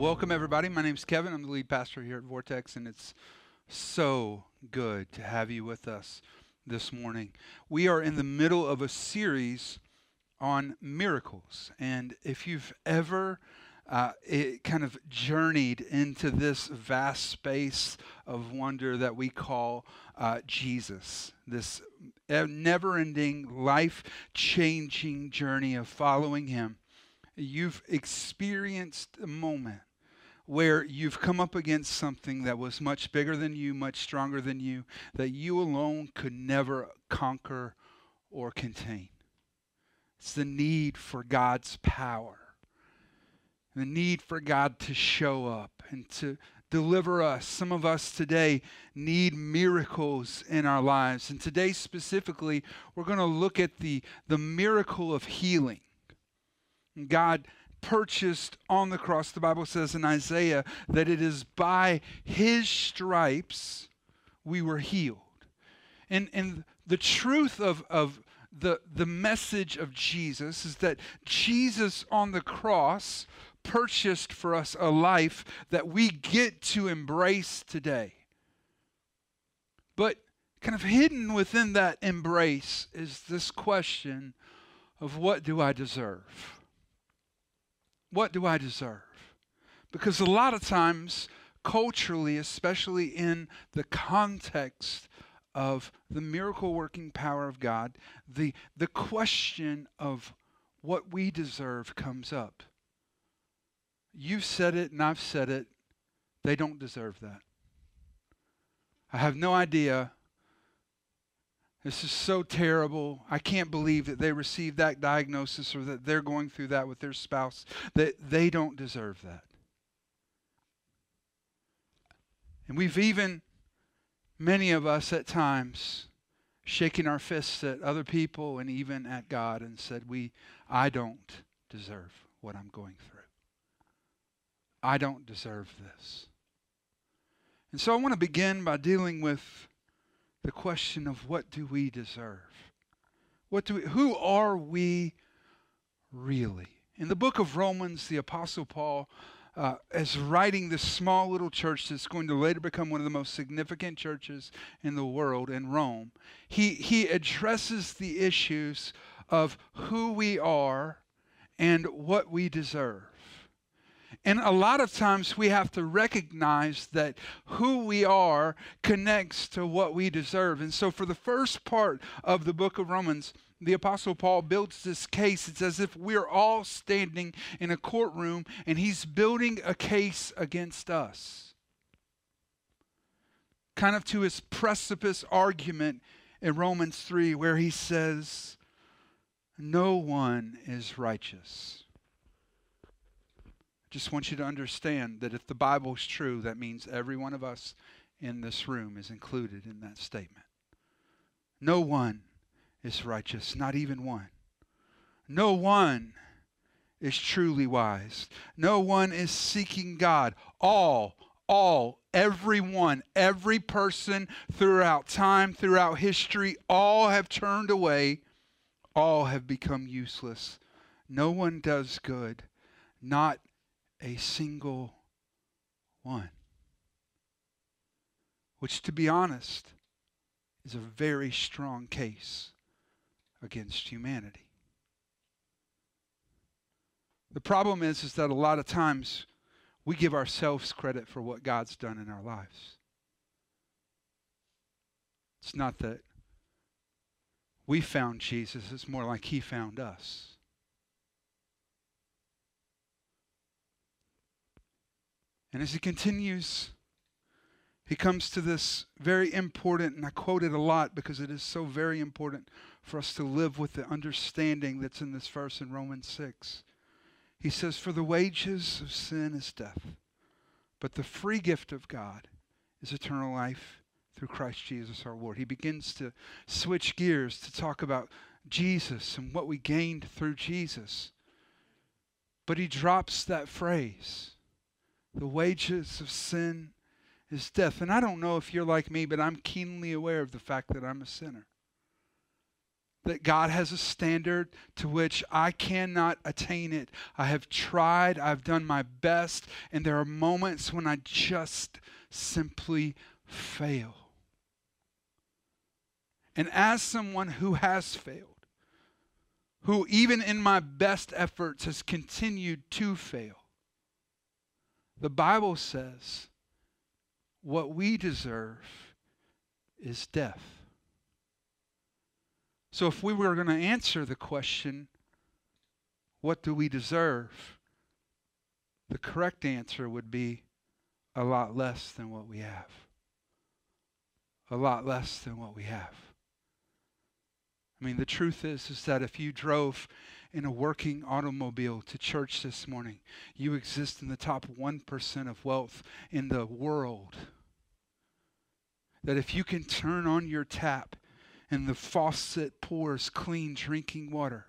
Welcome everybody. My name's Kevin. I'm the lead pastor here at Vortex, and it's so good to have you with us this morning. We are in the middle of a series on miracles, and if you've ever uh, it kind of journeyed into this vast space of wonder that we call uh, Jesus, this never ending, life changing journey of following Him. You've experienced a moment where you've come up against something that was much bigger than you, much stronger than you, that you alone could never conquer or contain. It's the need for God's power the need for God to show up and to deliver us. Some of us today need miracles in our lives. And today, specifically, we're going to look at the, the miracle of healing. God purchased on the cross, the Bible says in Isaiah, that it is by his stripes we were healed. And, and the truth of, of the, the message of Jesus is that Jesus on the cross purchased for us a life that we get to embrace today. But kind of hidden within that embrace is this question of what do I deserve? What do I deserve? Because a lot of times, culturally, especially in the context of the miracle working power of God, the, the question of what we deserve comes up. You've said it and I've said it. They don't deserve that. I have no idea. This is so terrible. I can't believe that they received that diagnosis or that they're going through that with their spouse. That they don't deserve that. And we've even, many of us at times, shaking our fists at other people and even at God and said, We I don't deserve what I'm going through. I don't deserve this. And so I want to begin by dealing with the question of what do we deserve? What do we, who are we really? In the book of Romans, the Apostle Paul uh, is writing this small little church that's going to later become one of the most significant churches in the world in Rome. He, he addresses the issues of who we are and what we deserve. And a lot of times we have to recognize that who we are connects to what we deserve. And so, for the first part of the book of Romans, the Apostle Paul builds this case. It's as if we're all standing in a courtroom and he's building a case against us. Kind of to his precipice argument in Romans 3, where he says, No one is righteous just want you to understand that if the Bible is true, that means every one of us in this room is included in that statement. No one is righteous, not even one. No one is truly wise. No one is seeking God. All, all, everyone, every person throughout time, throughout history, all have turned away. All have become useless. No one does good, not a single one. Which, to be honest, is a very strong case against humanity. The problem is, is that a lot of times we give ourselves credit for what God's done in our lives. It's not that we found Jesus, it's more like he found us. And as he continues, he comes to this very important, and I quote it a lot because it is so very important for us to live with the understanding that's in this verse in Romans 6. He says, For the wages of sin is death, but the free gift of God is eternal life through Christ Jesus our Lord. He begins to switch gears to talk about Jesus and what we gained through Jesus. But he drops that phrase the wages of sin is death. And I don't know if you're like me, but I'm keenly aware of the fact that I'm a sinner. That God has a standard to which I cannot attain it. I have tried, I've done my best, and there are moments when I just simply fail. And as someone who has failed, who even in my best efforts has continued to fail, the Bible says what we deserve is death. So if we were going to answer the question, what do we deserve? The correct answer would be a lot less than what we have. A lot less than what we have. I mean, the truth is, is that if you drove in a working automobile to church this morning, you exist in the top 1% of wealth in the world. That if you can turn on your tap and the faucet pours clean drinking water,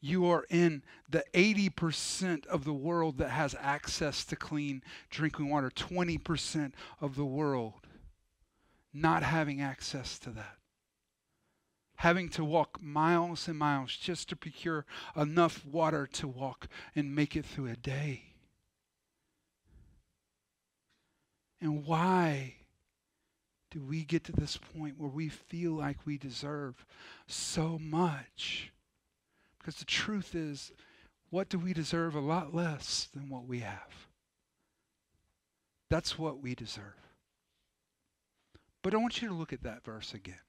you are in the 80% of the world that has access to clean drinking water, 20% of the world not having access to that having to walk miles and miles just to procure enough water to walk and make it through a day. And why do we get to this point where we feel like we deserve so much? Because the truth is, what do we deserve? A lot less than what we have. That's what we deserve. But I want you to look at that verse again.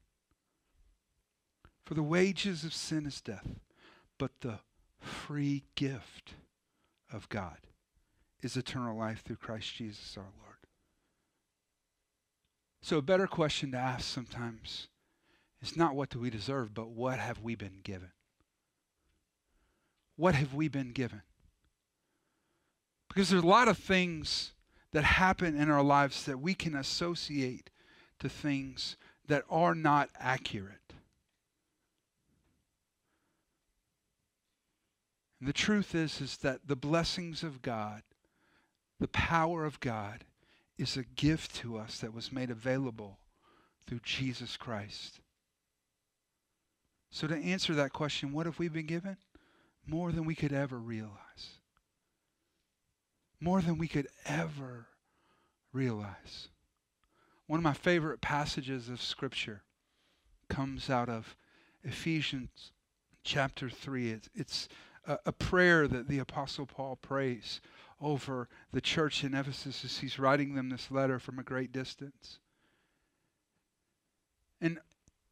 For the wages of sin is death, but the free gift of God is eternal life through Christ Jesus our Lord. So, a better question to ask sometimes is not what do we deserve, but what have we been given? What have we been given? Because there's a lot of things that happen in our lives that we can associate to things that are not accurate. And the truth is, is that the blessings of God, the power of God, is a gift to us that was made available through Jesus Christ. So, to answer that question, what have we been given? More than we could ever realize. More than we could ever realize. One of my favorite passages of Scripture comes out of Ephesians chapter 3. It's, it's a, a prayer that the Apostle Paul prays over the church in Ephesus as he's writing them this letter from a great distance. And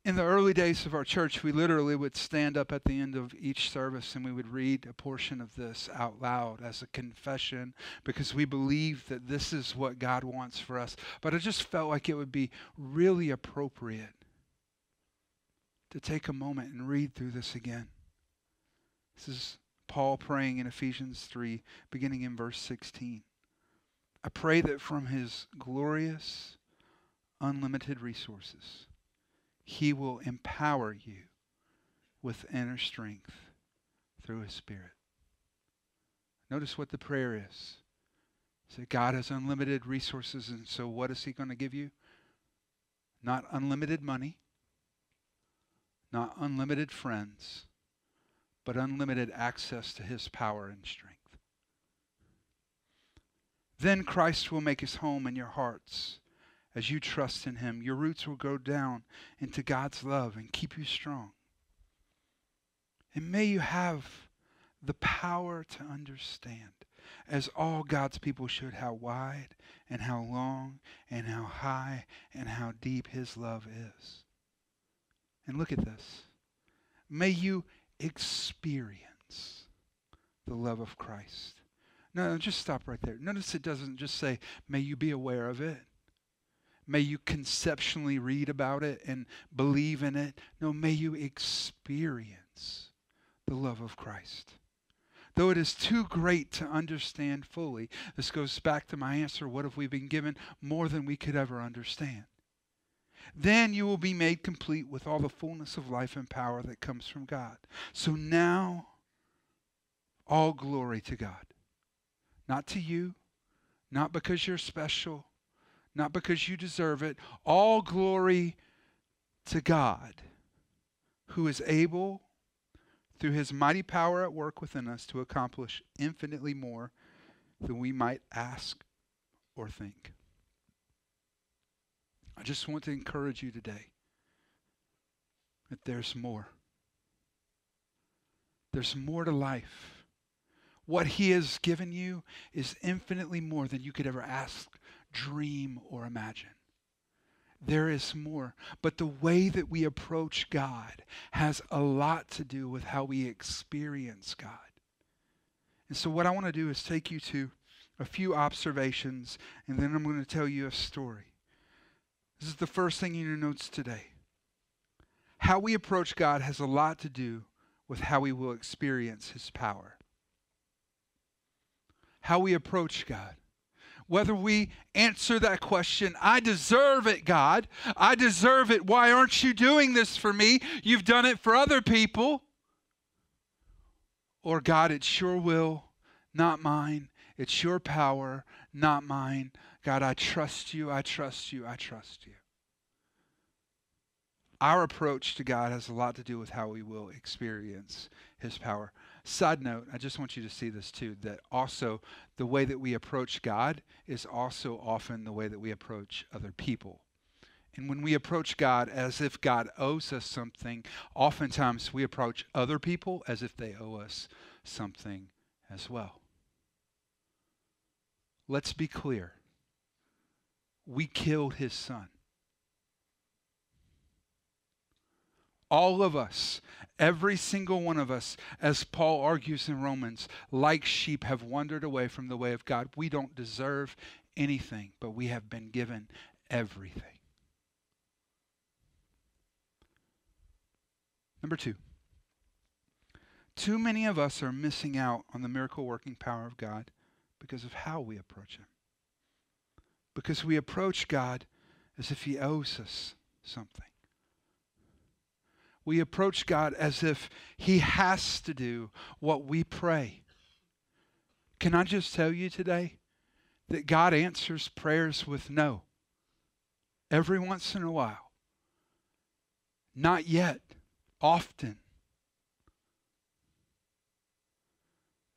in the early days of our church, we literally would stand up at the end of each service and we would read a portion of this out loud as a confession because we believe that this is what God wants for us. But I just felt like it would be really appropriate to take a moment and read through this again. This is Paul praying in Ephesians 3, beginning in verse 16. I pray that from his glorious, unlimited resources, he will empower you with inner strength through his Spirit. Notice what the prayer is. Say, God has unlimited resources, and so what is he going to give you? Not unlimited money, not unlimited friends but unlimited access to his power and strength. Then Christ will make his home in your hearts as you trust in him. Your roots will go down into God's love and keep you strong. And may you have the power to understand, as all God's people should, how wide and how long and how high and how deep his love is. And look at this. May you experience the love of Christ. No, just stop right there. Notice it doesn't just say, may you be aware of it. May you conceptually read about it and believe in it. No, may you experience the love of Christ. though it is too great to understand fully. This goes back to my answer what have we been given? More than we could ever understand. Then you will be made complete with all the fullness of life and power that comes from God. So now, all glory to God. Not to you, not because you're special, not because you deserve it. All glory to God, who is able, through his mighty power at work within us, to accomplish infinitely more than we might ask or think. I just want to encourage you today that there's more. There's more to life. What He has given you is infinitely more than you could ever ask, dream, or imagine. There is more. But the way that we approach God has a lot to do with how we experience God. And so, what I want to do is take you to a few observations, and then I'm going to tell you a story. This is the first thing in your notes today. How we approach God has a lot to do with how we will experience His power. How we approach God. Whether we answer that question, I deserve it, God. I deserve it. Why aren't you doing this for me? You've done it for other people. Or, God, it's your will, not mine. It's your power, not mine. God, I trust you, I trust you, I trust you. Our approach to God has a lot to do with how we will experience His power. Side note, I just want you to see this too that also the way that we approach God is also often the way that we approach other people. And when we approach God as if God owes us something, oftentimes we approach other people as if they owe us something as well. Let's be clear we killed his son. All of us, every single one of us, as Paul argues in Romans, like sheep have wandered away from the way of God. We don't deserve anything, but we have been given everything. Number two, too many of us are missing out on the miracle working power of God because of how we approach Him because we approach God as if He owes us something. We approach God as if He has to do what we pray. Can I just tell you today that God answers prayers with no every once in a while? Not yet, often.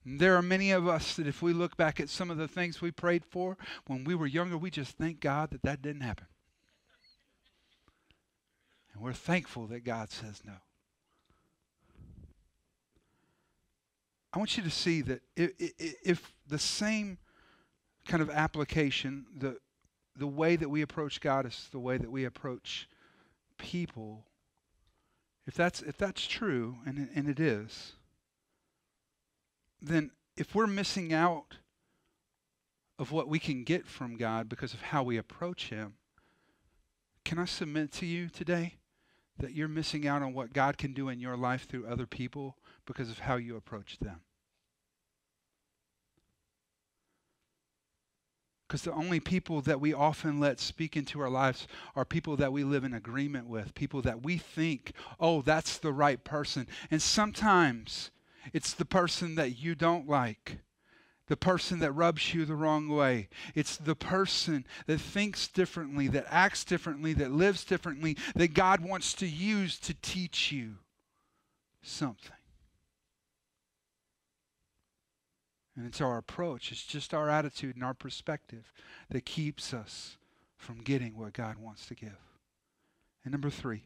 There are many of us that if we look back at some of the things we prayed for when we were younger, we just thank God that that didn't happen. And we're thankful that God says no. I want you to see that if, the same kind of application, the, the way that we approach God is the way that we approach people, if that's, if that's true, and, and it is, then if we're missing out of what we can get from God because of how we approach Him, can I submit to you today that you're missing out on what God can do in your life through other people because of how you approach them? Because the only people that we often let speak into our lives are people that we live in agreement with, people that we think, oh, that's the right person. And sometimes it's the person that you don't like, the person that rubs you the wrong way. It's the person that thinks differently, that acts differently, that lives differently, that God wants to use to teach you something. And it's our approach, it's just our attitude and our perspective that keeps us from getting what God wants to give. And number three,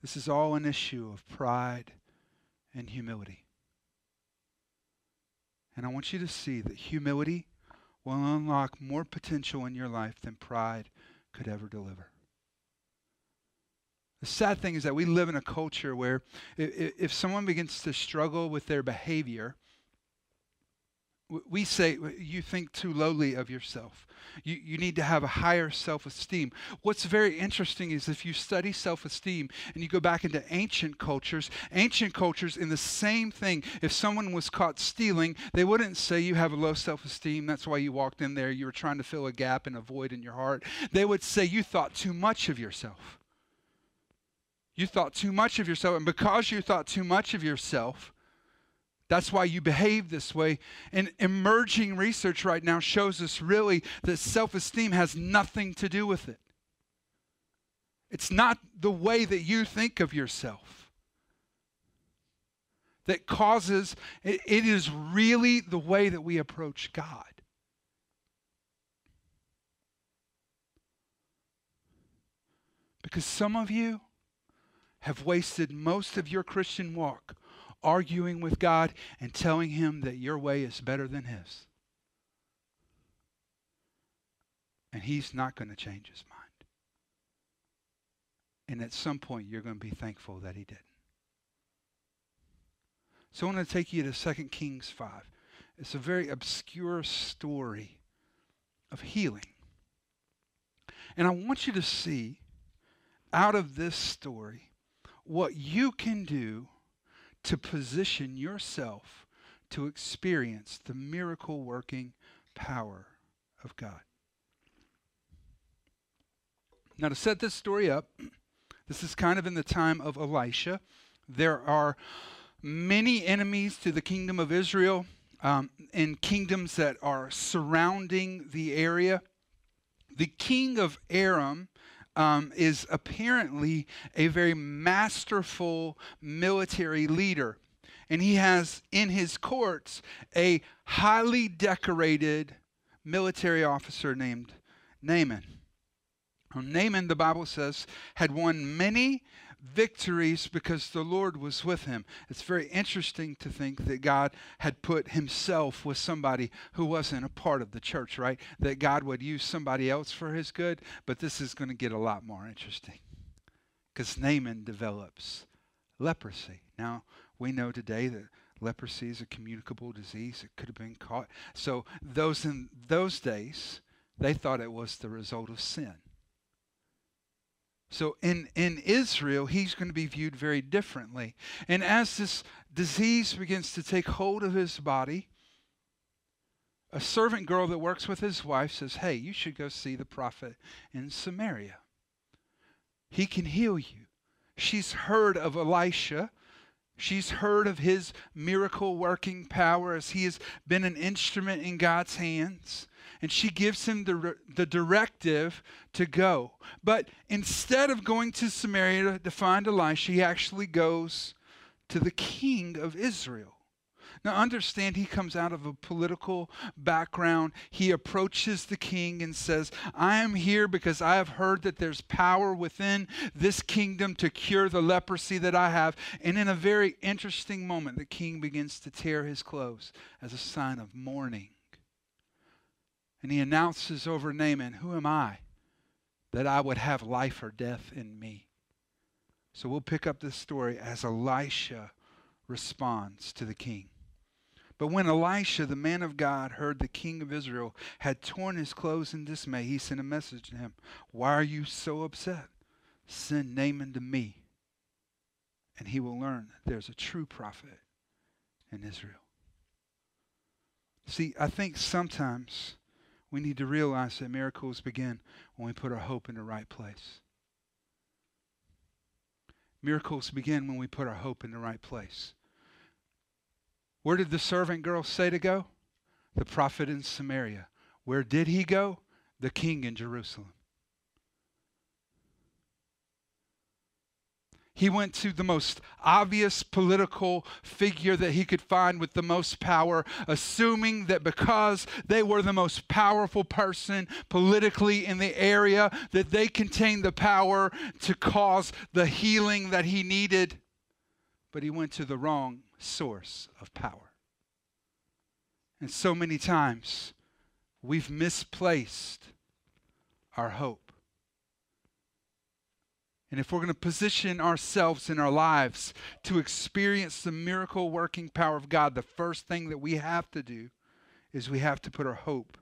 this is all an issue of pride and humility. And I want you to see that humility will unlock more potential in your life than pride could ever deliver. The sad thing is that we live in a culture where if, if someone begins to struggle with their behavior, we say you think too lowly of yourself. You, you need to have a higher self esteem. What's very interesting is if you study self esteem and you go back into ancient cultures, ancient cultures in the same thing, if someone was caught stealing, they wouldn't say you have a low self esteem. That's why you walked in there. You were trying to fill a gap and a void in your heart. They would say you thought too much of yourself. You thought too much of yourself. And because you thought too much of yourself, that's why you behave this way. And emerging research right now shows us really that self esteem has nothing to do with it. It's not the way that you think of yourself that causes, it, it is really the way that we approach God. Because some of you have wasted most of your Christian walk arguing with God and telling Him that your way is better than His. And He's not going to change His mind. And at some point, you're going to be thankful that He didn't. So I want to take you to 2 Kings 5. It's a very obscure story of healing. And I want you to see out of this story what you can do to position yourself to experience the miracle working power of God. Now, to set this story up, this is kind of in the time of Elisha. There are many enemies to the kingdom of Israel um, and kingdoms that are surrounding the area. The king of Aram um, is apparently a very masterful military leader. And he has in his courts a highly decorated military officer named Naaman. Naaman, the Bible says, had won many victories because the Lord was with him. It's very interesting to think that God had put himself with somebody who wasn't a part of the church, right? That God would use somebody else for his good, but this is going to get a lot more interesting because Naaman develops leprosy. Now, we know today that leprosy is a communicable disease. It could have been caught. So those in those days, they thought it was the result of sin. So in, in Israel, he's going to be viewed very differently. And as this disease begins to take hold of his body, a servant girl that works with his wife says, Hey, you should go see the prophet in Samaria. He can heal you. She's heard of Elisha. She's heard of his miracle working power as he has been an instrument in God's hands and she gives him the, the directive to go. But instead of going to Samaria to find Elisha, he actually goes to the king of Israel. Now, understand, he comes out of a political background. He approaches the king and says, I am here because I have heard that there's power within this kingdom to cure the leprosy that I have. And in a very interesting moment, the king begins to tear his clothes as a sign of mourning. And he announces over Naaman, Who am I that I would have life or death in me? So we'll pick up this story as Elisha responds to the king. But when Elisha, the man of God, heard the king of Israel had torn his clothes in dismay, he sent a message to him Why are you so upset? Send Naaman to me, and he will learn that there's a true prophet in Israel. See, I think sometimes we need to realize that miracles begin when we put our hope in the right place. Miracles begin when we put our hope in the right place. Where did the servant girl say to go? The prophet in Samaria. Where did he go? The king in Jerusalem. He went to the most obvious political figure that he could find with the most power, assuming that because they were the most powerful person politically in the area, that they contained the power to cause the healing that he needed. But he went to the wrong source of power. And so many times we've misplaced our hope. And if we're going to position ourselves in our lives to experience the miracle working power of God, the first thing that we have to do is we have to put our hope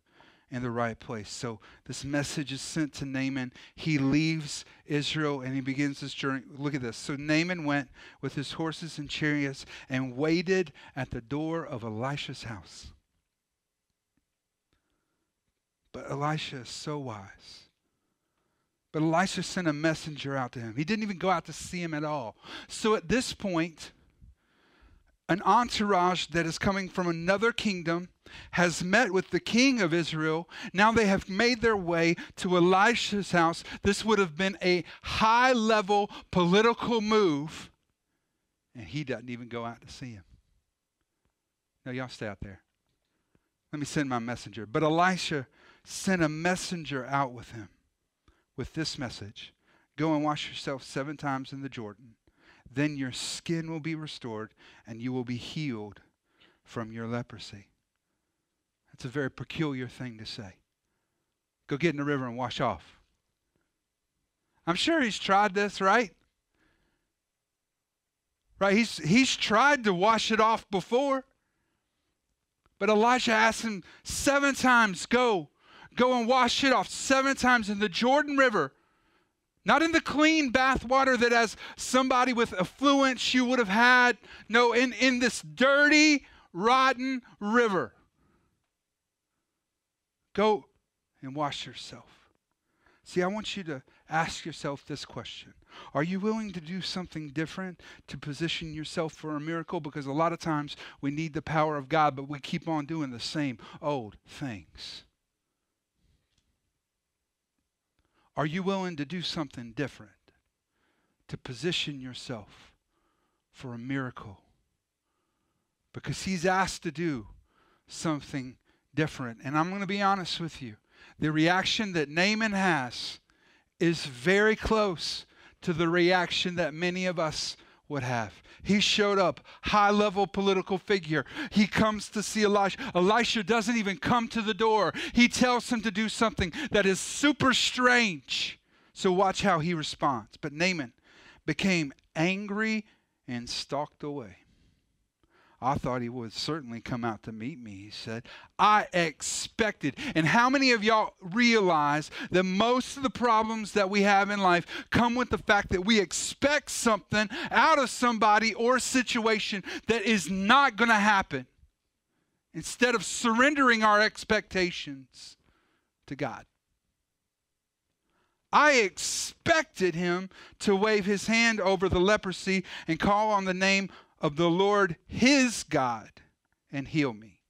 in the right place. So this message is sent to Naaman. He leaves Israel and he begins his journey. Look at this. So Naaman went with his horses and chariots and waited at the door of Elisha's house. But Elisha is so wise. But Elisha sent a messenger out to him. He didn't even go out to see him at all. So at this point, an entourage that is coming from another kingdom has met with the king of Israel. Now they have made their way to Elisha's house. This would have been a high level political move, and he doesn't even go out to see him. No, y'all stay out there. Let me send my messenger. But Elisha sent a messenger out with him with this message Go and wash yourself seven times in the Jordan. Then your skin will be restored and you will be healed from your leprosy. That's a very peculiar thing to say. Go get in the river and wash off. I'm sure he's tried this, right? Right? He's, he's tried to wash it off before. But Elisha asked him seven times, go, go and wash it off seven times in the Jordan River. Not in the clean bath water that as somebody with affluence you would have had. No, in, in this dirty, rotten river. Go and wash yourself. See, I want you to ask yourself this question Are you willing to do something different to position yourself for a miracle? Because a lot of times we need the power of God, but we keep on doing the same old things. Are you willing to do something different to position yourself for a miracle? Because He's asked to do something different. And I'm going to be honest with you. The reaction that Naaman has is very close to the reaction that many of us would have. He showed up, high level political figure. He comes to see Elisha. Elisha doesn't even come to the door. He tells him to do something that is super strange. So watch how he responds. But Naaman became angry and stalked away. I thought he would certainly come out to meet me, he said. I expected. And how many of y'all realize that most of the problems that we have in life come with the fact that we expect something out of somebody or situation that is not going to happen instead of surrendering our expectations to God? I expected him to wave his hand over the leprosy and call on the name of the Lord his God and heal me.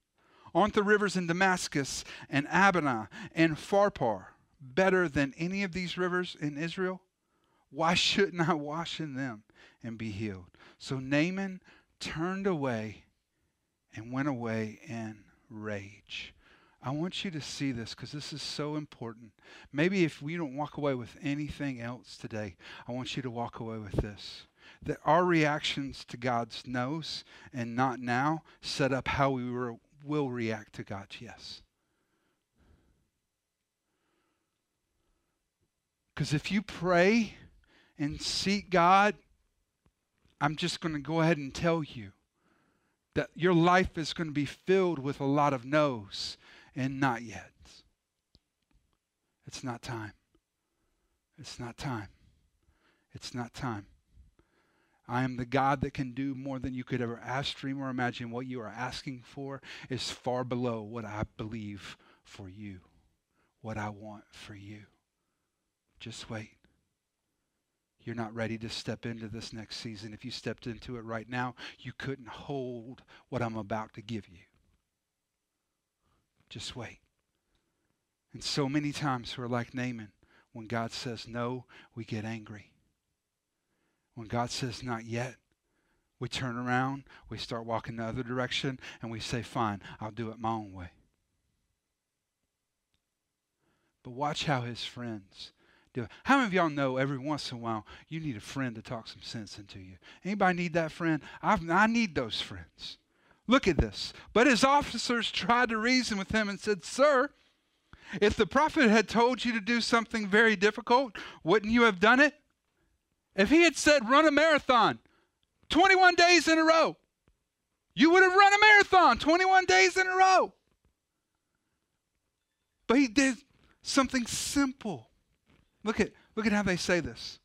Aren't the rivers in Damascus and Abana and Pharpar better than any of these rivers in Israel? Why shouldn't I wash in them and be healed? So Naaman turned away and went away in rage. I want you to see this because this is so important. Maybe if we don't walk away with anything else today, I want you to walk away with this that our reactions to God's no's and not now set up how we re- will react to God's yes. Because if you pray and seek God, I'm just going to go ahead and tell you that your life is going to be filled with a lot of no's and not yet. It's not time. It's not time. It's not time. I am the God that can do more than you could ever ask, dream, or imagine. What you are asking for is far below what I believe for you, what I want for you. Just wait. You're not ready to step into this next season. If you stepped into it right now, you couldn't hold what I'm about to give you. Just wait. And so many times we're like Naaman. When God says no, we get angry. When God says not yet, we turn around, we start walking the other direction, and we say, Fine, I'll do it my own way. But watch how his friends do it. How many of y'all know every once in a while you need a friend to talk some sense into you? Anybody need that friend? I've, I need those friends. Look at this. But his officers tried to reason with him and said, Sir, if the prophet had told you to do something very difficult, wouldn't you have done it? If he had said, run a marathon 21 days in a row, you would have run a marathon 21 days in a row. But he did something simple. Look at, look at how they say this.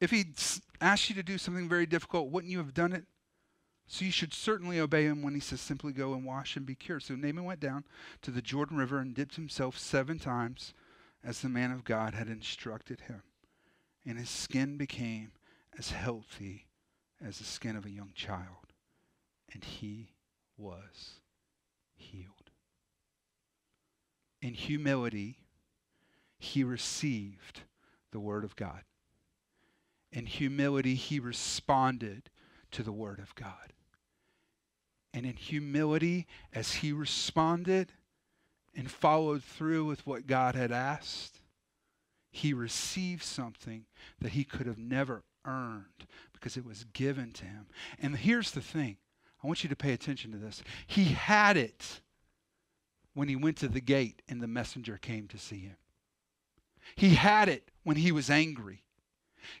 If he asked you to do something very difficult, wouldn't you have done it? So you should certainly obey him when he says, simply go and wash and be cured. So Naaman went down to the Jordan River and dipped himself seven times as the man of God had instructed him. And his skin became as healthy as the skin of a young child. And he was healed. In humility, he received the word of God. In humility, he responded to the word of God. And in humility, as he responded and followed through with what God had asked, he received something that he could have never earned because it was given to him. And here's the thing I want you to pay attention to this. He had it when he went to the gate and the messenger came to see him, he had it when he was angry.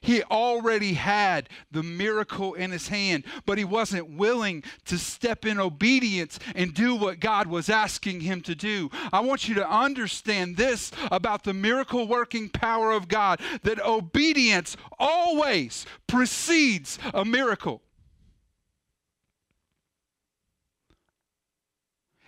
He already had the miracle in his hand, but he wasn't willing to step in obedience and do what God was asking him to do. I want you to understand this about the miracle working power of God that obedience always precedes a miracle.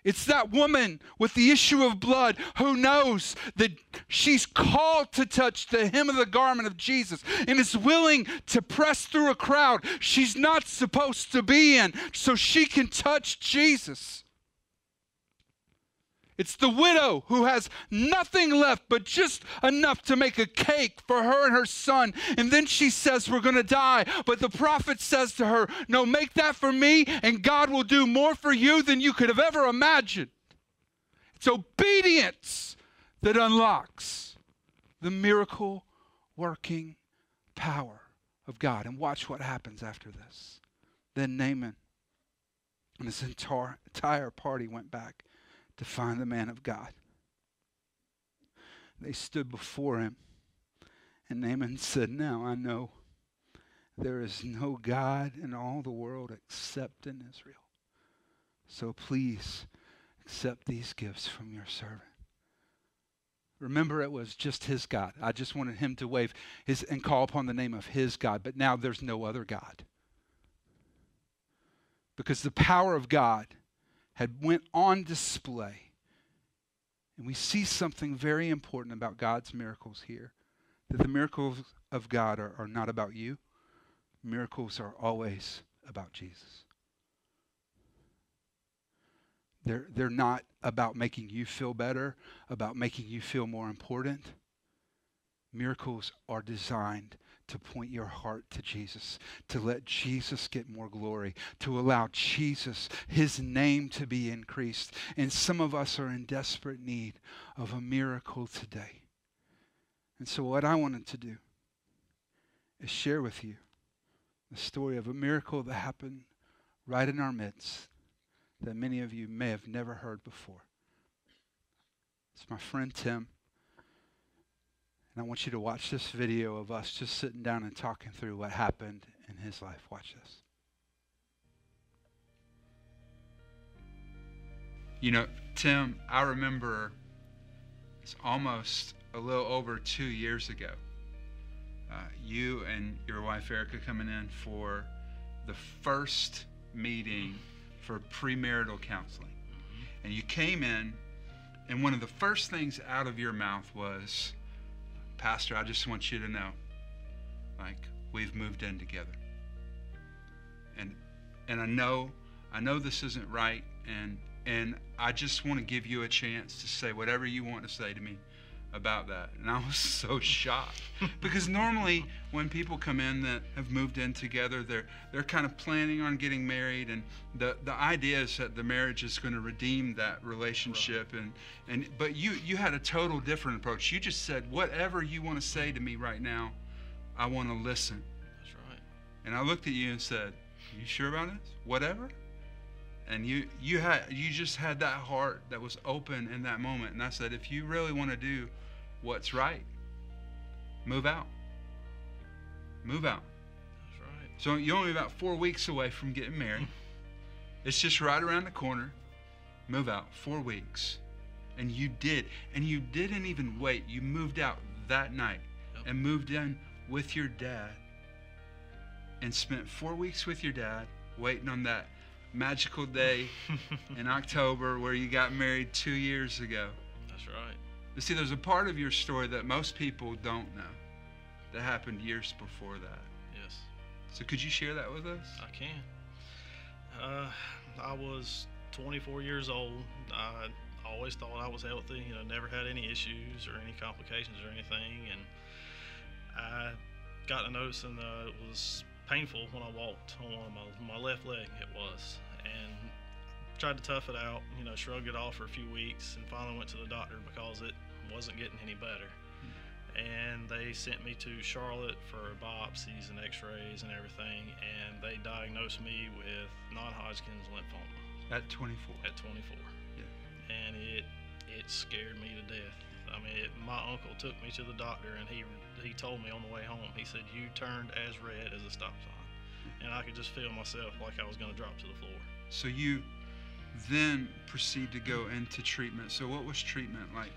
It's that woman with the issue of blood who knows that she's called to touch the hem of the garment of Jesus and is willing to press through a crowd she's not supposed to be in so she can touch Jesus. It's the widow who has nothing left but just enough to make a cake for her and her son. And then she says, We're going to die. But the prophet says to her, No, make that for me, and God will do more for you than you could have ever imagined. It's obedience that unlocks the miracle working power of God. And watch what happens after this. Then Naaman and his entire, entire party went back to find the man of God. They stood before him, and Naaman said, Now I know there is no God in all the world except in Israel. So please accept these gifts from your servant. Remember, it was just his God. I just wanted him to wave his and call upon the name of his God, but now there's no other God. Because the power of God had went on display. And we see something very important about God's miracles here. That the miracles of God are, are not about you. Miracles are always about Jesus. They're, they're not about making you feel better, about making you feel more important. Miracles are designed to point your heart to Jesus, to let Jesus get more glory, to allow Jesus, his name to be increased. And some of us are in desperate need of a miracle today. And so, what I wanted to do is share with you the story of a miracle that happened right in our midst that many of you may have never heard before. It's my friend Tim. And I want you to watch this video of us just sitting down and talking through what happened in his life. Watch this. You know, Tim, I remember it's almost a little over two years ago. Uh, you and your wife Erica coming in for the first meeting for premarital counseling. Mm-hmm. And you came in, and one of the first things out of your mouth was, Pastor, I just want you to know, like, we've moved in together. And and I know I know this isn't right and and I just want to give you a chance to say whatever you want to say to me about that. And I was so shocked because normally when people come in that have moved in together, they're they're kind of planning on getting married, and the the idea is that the marriage is going to redeem that relationship. Right. And and but you you had a total different approach. You just said whatever you want to say to me right now, I want to listen. That's right. And I looked at you and said, "You sure about this? Whatever." And you you had you just had that heart that was open in that moment and i said if you really want to do what's right move out move out that's right so you're only about four weeks away from getting married it's just right around the corner move out four weeks. And you did. And you didn't even wait. You moved out that night Yep. and moved in with your dad and spent four weeks with your dad waiting on that magical day in October where you got married two years ago. That's right. But see, there's a part of your story that most people don't know that happened years before that. Yes, So could you share that with us? I can. Uh, I was 24 years old. I always thought I was healthy. You know, never had any issues or any complications or anything. And I got to noticing uh, it was painful when I walked on one of my, my left leg. It was, and tried to tough it out. You know, shrugged it off for a few weeks, and finally went to the doctor because it wasn't getting any better. And they sent me to Charlotte for biopsies and X-rays and everything, and they diagnosed me with non-Hodgkin's lymphoma At 24. at 24. Yeah. And it it scared me to death. I mean, it, my uncle took me to the doctor, and he he told me on the way home. He said, "You turned as red as a stop sign," and I could just feel myself like I was going to drop to the floor. So you then proceed to go into treatment. So what was treatment like?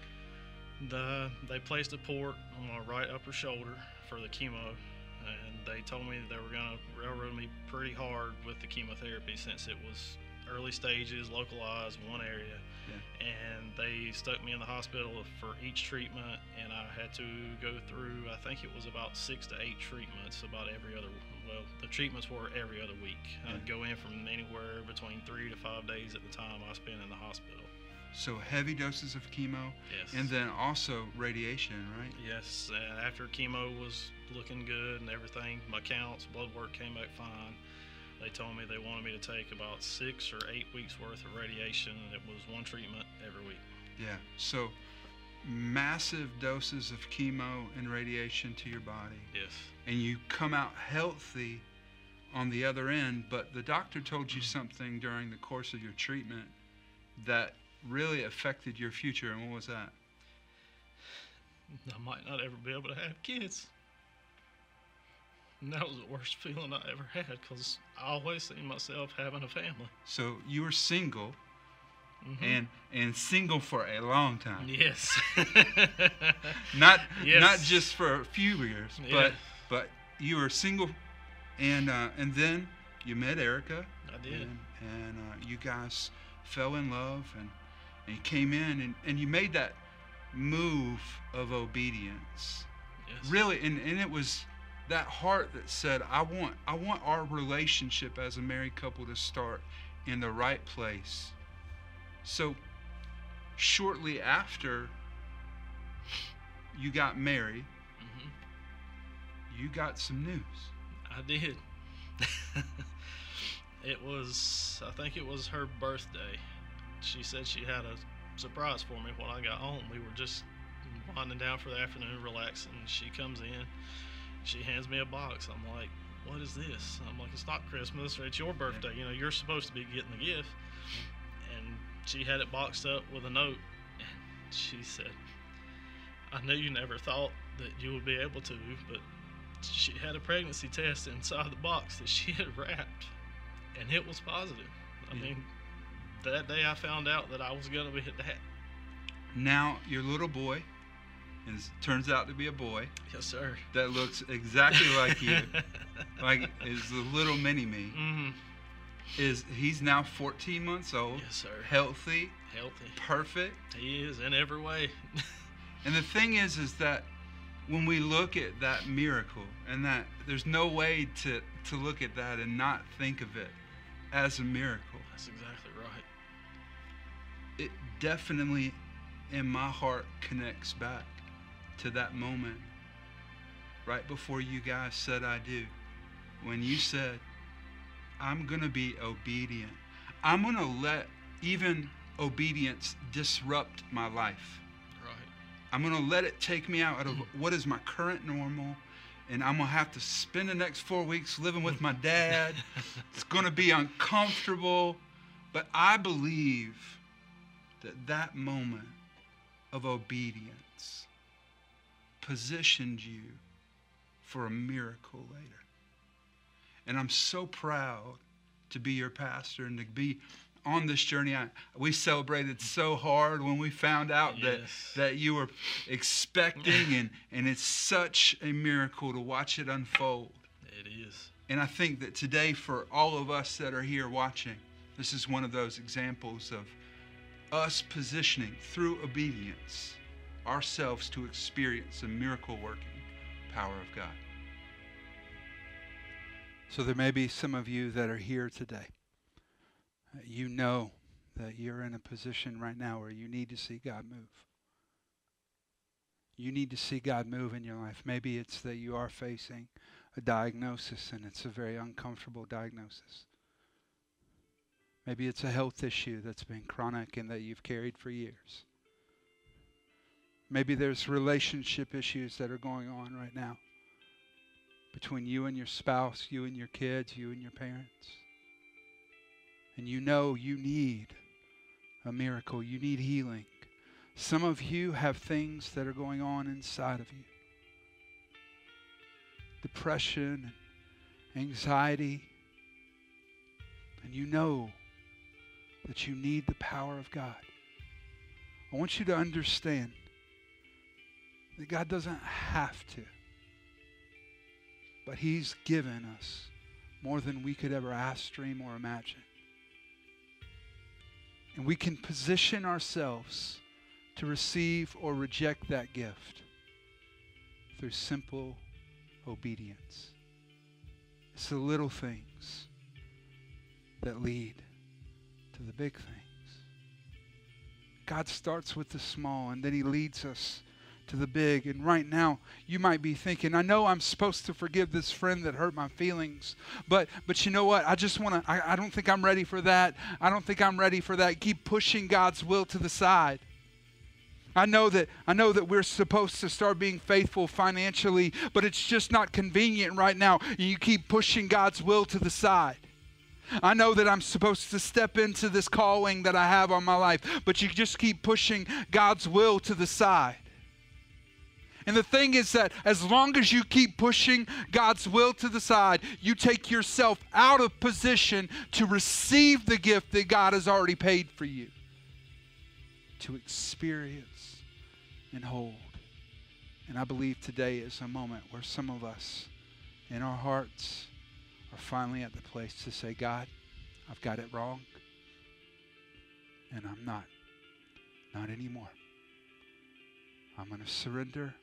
The they placed a port on my right upper shoulder for the chemo, and they told me they were going to railroad me pretty hard with the chemotherapy since it was early stages, localized, one area. And they stuck me in the hospital for each treatment, and I had to go through. I think it was about six to eight treatments, about every other. Well, the treatments were every other week. I'd go in from anywhere between three to five days at the time I spent in the hospital. So heavy doses of chemo Yes. and then also radiation, right? Yes, and after chemo was looking good and everything, my counts, blood work came back fine. They told me they wanted me to take about six or eight weeks worth of radiation, and it was one treatment every week. Yeah. So massive doses of chemo and radiation to your body. Yes, and you come out healthy on the other end, but the doctor told you something during the course of your treatment that really affected your future, and what was that? I might not ever be able to have kids. And that was the worst feeling I ever had because I always seen myself having a family. So you were single, Mhm. and and single for a long time, yes. not Yes. not just for a few years, Yeah. but but you were single, and uh, and then you met Erica, I did. and, and uh, you guys fell in love and, and came in and, and you made that move of obedience Yes. really and, and it was that heart that said i want i want our relationship as a married couple to start in the right place so shortly after you got married hmm you got some news I did. it was, I think it was her birthday. She said she had a surprise for me when I got home. We were just winding down for the afternoon, relaxing. She comes in, she hands me a box. I'm like, what is this? I'm like, it's not Christmas, or it's your birthday. You know, you're supposed to be getting the gift. And she had it boxed up with a note. And she said, I knew you never thought that you would be able to, but she had a pregnancy test inside the box that she had wrapped, and it was positive. I Yeah. mean, that day I found out that I was going to be hit that. now your little boy is turns out to be a boy Yes, sir. that looks exactly like you like is the little mini me hmm is he's now 14 months old Yes, sir. healthy Healthy. perfect He is in every way. and the thing is is that when we look at that miracle and that there's no way to to look at that and not think of it as a miracle That's exactly right. it definitely in my heart connects back to that moment right before you guys said I do. When you said, I'm going to be obedient. I'm going to let even obedience disrupt my life. Right. I'm going to let it take me out of mm. what is my current normal. And I'm to have to spend the next four weeks living with my dad. it's to be uncomfortable. But I believe that that moment of obedience positioned you for a miracle later. And I'm so proud to be your pastor and to be on this journey. I, we celebrated so hard when we found out Yes. that that you were expecting, and and it's such a miracle to watch it unfold. It is. And I think that today, for all of us that are here watching, this is one of those examples of us positioning through obedience ourselves to experience the miracle working power of God. So there may be some of you that are here today. You know that you're in a position right now where you need to see God move. You need to see God move in your life. Maybe it's that you are facing a diagnosis and it's a very uncomfortable diagnosis. Maybe it's a health issue that's been chronic and that you've carried for years. Maybe there's relationship issues that are going on right now between you and your spouse, you and your kids, you and your parents. And you know you need a miracle, you need healing. Some of you have things that are going on inside of you depression anxiety. And you know that you need the power of God. I want you to understand that God doesn't have to, but He's given us more than we could ever ask, dream, or imagine. And we can position ourselves to receive or reject that gift through simple obedience. It's the little things that lead to the big things. God starts with the small and then He leads us to the big. And right now, you might be thinking, I know I'm supposed to forgive this friend that hurt my feelings, but but you know what? I just want to, I, I don't think I'm ready for that. I don't think I'm ready for that. Keep pushing God's will to the side. I know that I know that we're supposed to start being faithful financially, but it's just not convenient right now. You keep pushing God's will to the side. I know that I'm supposed to step into this calling that I have on my life, but you just keep pushing God's will to the side. And the thing is that as long as you keep pushing God's will to the side, you take yourself out of position to receive the gift that God has already paid for you to experience and hold. And I believe today is a moment where some of us in our hearts are finally at the place to say, God, I've got it wrong. And I'm not. Not anymore. I'm going to surrender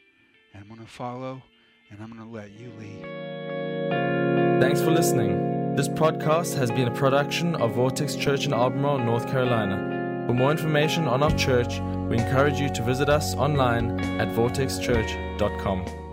and I'm going to follow and I'm going to let you lead. Thanks for listening. This podcast has been a production of Vortex Church in Albemarle, North Carolina. For more information on our church, we encourage you to visit us online at vortexchurch.com.